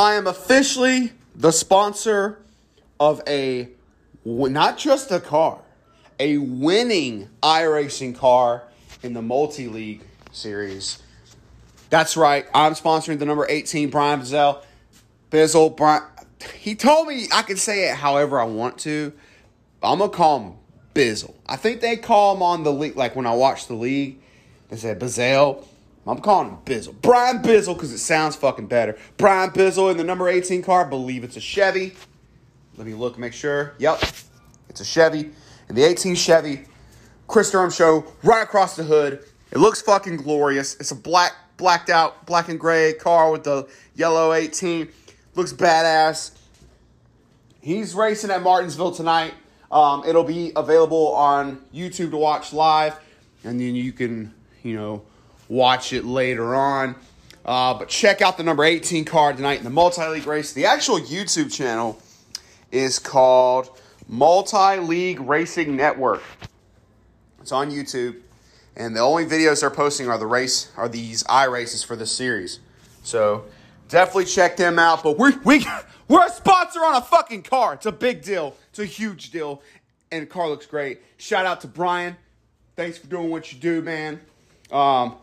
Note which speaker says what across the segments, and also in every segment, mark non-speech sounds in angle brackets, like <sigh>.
Speaker 1: I am officially the sponsor of a not just a car, a winning iRacing car in the multi league series. That's right. I'm sponsoring the number 18 Brian Bizzell. Bizzle, Brian. He told me I could say it however I want to. I'm gonna call him Bizzle. I think they call him on the league. Like when I watch the league, they said Bizzell. I'm calling him Bizzle. Brian Bizzle because it sounds fucking better. Brian Bizzle in the number 18 car. believe it's a Chevy. Let me look, make sure. Yep, it's a Chevy. And the 18 Chevy, Chris Durham show right across the hood. It looks fucking glorious. It's a black, blacked out, black and gray car with the yellow 18. Looks badass. He's racing at Martinsville tonight. Um, it'll be available on YouTube to watch live, and then you can, you know, watch it later on. Uh, but check out the number 18 card tonight in the multi league race. The actual YouTube channel is called Multi League Racing Network. It's on YouTube, and the only videos they're posting are the race are these i races for this series. So definitely check them out. But we we we're a sponsor on a fucking car. It's a big deal. It's a huge deal, and the car looks great. Shout out to Brian. Thanks for doing what you do, man. Um,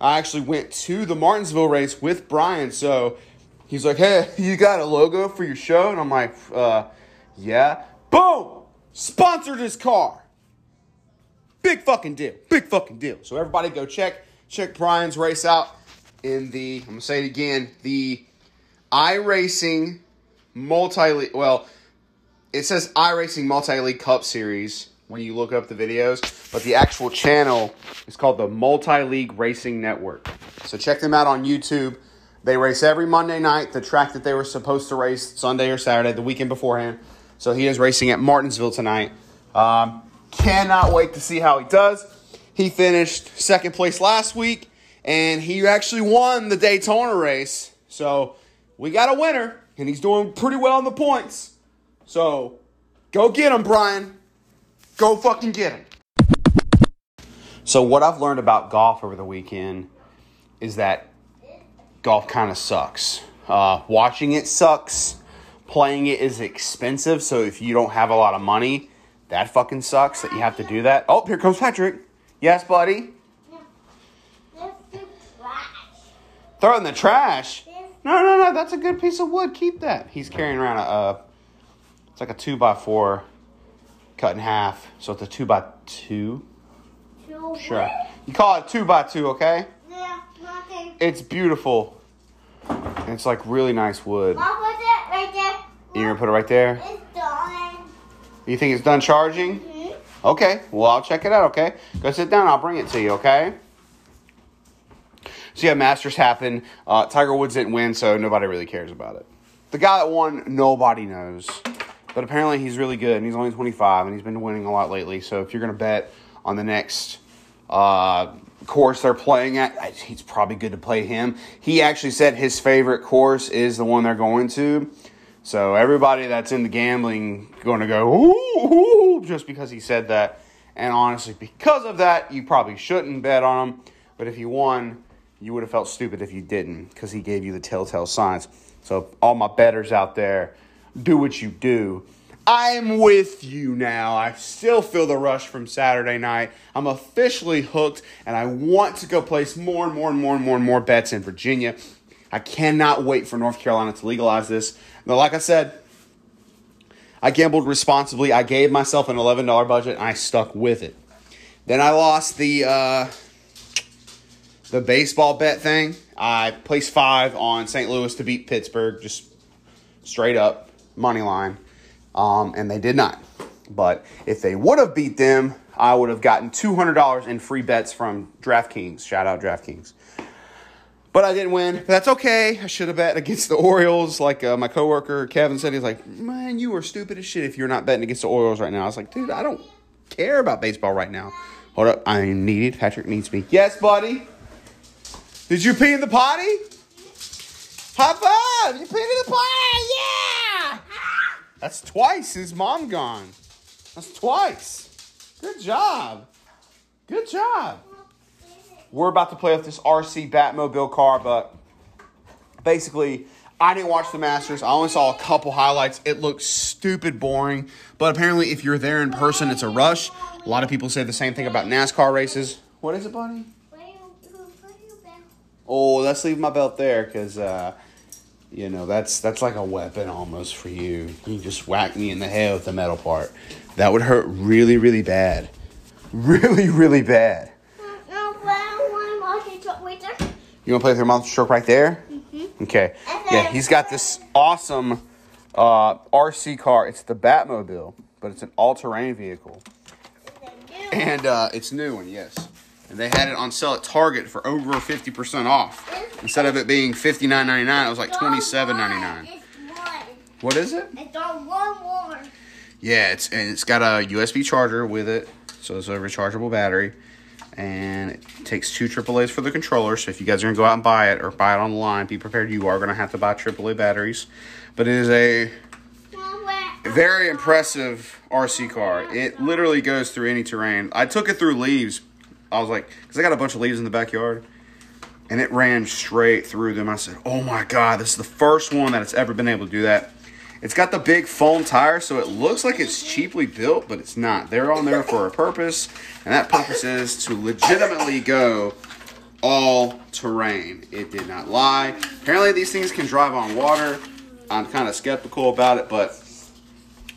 Speaker 1: I actually went to the Martinsville race with Brian. So he's like, hey, <laughs> you got a logo for your show? And I'm like, uh, yeah. Boom! Sponsored his car. Big fucking deal. Big fucking deal. So everybody go check check Brian's race out in the I'm gonna say it again, the iRacing multi league well, it says iRacing multi league cup series when you look up the videos, but the actual channel is called the Multi League Racing Network. So check them out on YouTube. They race every Monday night, the track that they were supposed to race Sunday or Saturday, the weekend beforehand. So he is racing at Martinsville tonight. Um, cannot wait to see how he does. He finished second place last week, and he actually won the Daytona race. So we got a winner, and he's doing pretty well in the points. So go get him, Brian. Go fucking get him. So, what I've learned about golf over the weekend is that golf kind of sucks. Uh, watching it sucks. Playing it is expensive. So, if you don't have a lot of money, that fucking sucks that you have to do that. Oh, here comes Patrick. Yes, buddy. Throw it in the trash. No, no, no. That's a good piece of wood. Keep that. He's carrying around a. It's like a two by four cut in half. So it's a two by two.
Speaker 2: Two
Speaker 1: Sure.
Speaker 2: what?
Speaker 1: You call it two by two, okay?
Speaker 2: Yeah, nothing.
Speaker 1: It's beautiful. And it's like really nice wood.
Speaker 2: Mom, put it right there.
Speaker 1: You're gonna put it right there?
Speaker 2: It's done.
Speaker 1: You think it's done charging?
Speaker 2: Mhm.
Speaker 1: Okay. Well, I'll check it out, okay? Go sit down. I'll bring it to you, okay? So yeah, Masters happened. Uh, Tiger Woods didn't win, so nobody really cares about it. The guy that won, nobody knows. But apparently he's really good, and he's only 25, and he's been winning a lot lately. So if you're going to bet on the next uh, course they're playing at, I- he's probably good to play him. He actually said his favorite course is the one they're going to. So everybody that's into gambling going to go ooh, ooh just because he said that. And honestly, because of that, you probably shouldn't bet on him. But if he won, you would have felt stupid if you didn't because he gave you the telltale signs. So all my betters out there, do what you do. I'm with you now. I still feel the rush from Saturday night. I'm officially hooked, and I want to go place more and more and more and more and more bets in Virginia. I cannot wait for North Carolina to legalize this. Now, like I said, I gambled responsibly. I gave myself an $11 budget, and I stuck with it. Then I lost the uh, the baseball bet thing. I placed five on St. Louis to beat Pittsburgh, just straight up money line, um, and they did not. But if they would have beat them, I would have gotten two hundred dollars in free bets from DraftKings. Shout out DraftKings. But I didn't win. But that's okay. I should have bet against the Orioles. Like uh, my coworker Kevin said, he's like, "Man, you are stupid as shit if you're not betting against the Orioles right now." I was like, "Dude, I don't care about baseball right now." Hold up, I am needed. Patrick needs me. Yes, buddy. Did you pee in the potty? High five! You peed in the potty! Yeah! That's twice his mom gone. That's twice. Good job. Good job. We're about to play with this RC Batmobile car, but basically, I didn't watch the Masters. I only saw a couple highlights. It looked stupid boring, but apparently, if you're there in person, it's a rush. A lot of people say the same thing about NASCAR races. What is it, buddy?
Speaker 2: Where you, where you been?
Speaker 1: Oh, let's leave my belt there because, uh, you know, that's that's like a weapon almost for you. You just whack me in the head with the metal part. That would hurt really, really bad. <laughs> Really, really bad.
Speaker 2: No, but I want to watch it talk right.
Speaker 1: You want to play with your monster stroke right there?
Speaker 2: Mm-hmm.
Speaker 1: Okay. Yeah, he's got this awesome uh, RC car. It's the Batmobile, but it's an all-terrain vehicle, and uh, it's new one. Yes, and they had it on sale at Target for over fifty percent off. Instead of it being fifty nine ninety nine, it was like twenty seven ninety nine. What is it?
Speaker 2: It's on one more.
Speaker 1: Yeah, it's and it's got a USB charger with it, so it's a rechargeable battery, and it takes two AAA's for the controller. So if you guys are gonna go out and buy it or buy it online, be prepared. You are gonna have to buy AAA batteries, but it is a very impressive RC car. It literally goes through any terrain. I took it through leaves. I was like, because I got a bunch of leaves in the backyard, and it ran straight through them. I said, "Oh my god, this is the first one that it's ever been able to do that." It's got the big foam tire, so it looks like it's cheaply built, but it's not. They're on there for a purpose, and that purpose is to legitimately go all terrain. It did not lie. Apparently, these things can drive on water. I'm kind of skeptical about it, but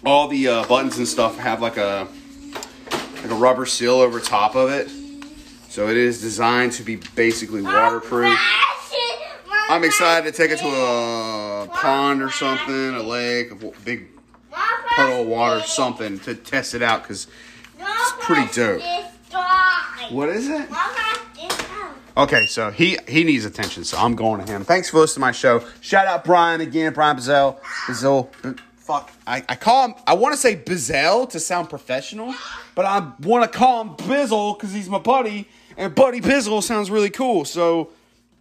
Speaker 1: all the uh, buttons and stuff have like a like a rubber seal over top of it, so it is designed to be basically waterproof. I'm excited to take it to a pond or something, a lake, a big puddle of water, something to test it out because
Speaker 2: It's
Speaker 1: pretty dope. what is it? Okay, so he he needs attention, so I'm going to him. Thanks for listening to my show. Shout out Brian again, Brian Bizzell. Bizzell. B- fuck, I, I call him. I want to say Bizzell to sound professional, but I want to call him Bizzle because he's my buddy, and Buddy Bizzle sounds really cool. So,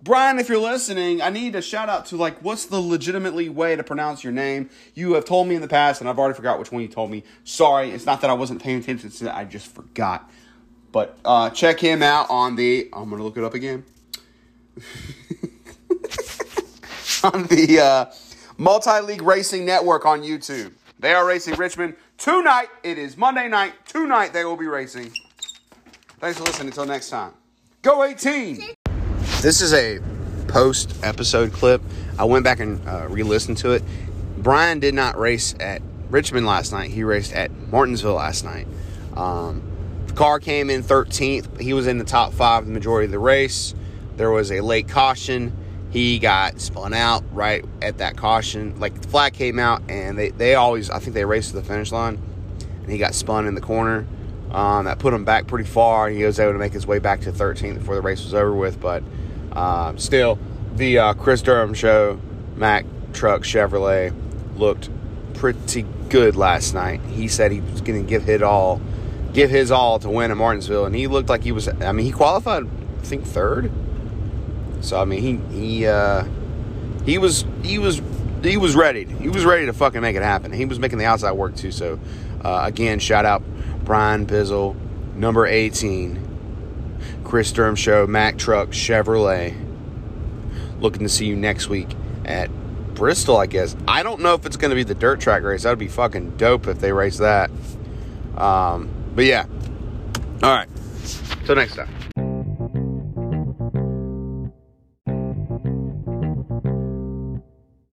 Speaker 1: Brian, if you're listening, I need a shout out to like what's the legitimately way to pronounce your name. You have told me in the past, and I've already forgot which one you told me. Sorry, it's not that I wasn't paying attention to it. I just forgot. But uh, check him out on the. I'm gonna look it up again. <laughs> on the uh, Multi League Racing Network on YouTube. They are racing Richmond tonight. It is Monday night. Tonight they will be racing. Thanks for listening. Until next time. Go 18. This is a post episode clip. I went back and uh, re listened to it. Brian did not race at Richmond last night. He raced at Martinsville last night. Um, car came in 13th. He was in the top five the majority of the race. There was a late caution. He got spun out right at that caution. Like the flag came out, and they, they always, I think they raced to the finish line, and he got spun in the corner. Um, that put him back pretty far. And he was able to make his way back to 13th before the race was over with. But um, still, the uh, Chris Durham show, Mack Truck Chevrolet, looked pretty good last night. He said he was going to give it all, give his all to win at Martinsville, and he looked like he was. I mean, he qualified, I think third. So I mean, he he uh, he was he was he was ready. He was ready to fucking make it happen. He was making the outside work too. So uh, again, shout out Brian Bizzle, number eighteen, Chris Durham Show, Mack Truck Chevrolet. Looking to see you next week at Bristol, I guess. I don't know if it's going to be the dirt track race. That would be fucking dope if they race that. Um, but yeah. All right. Till next time.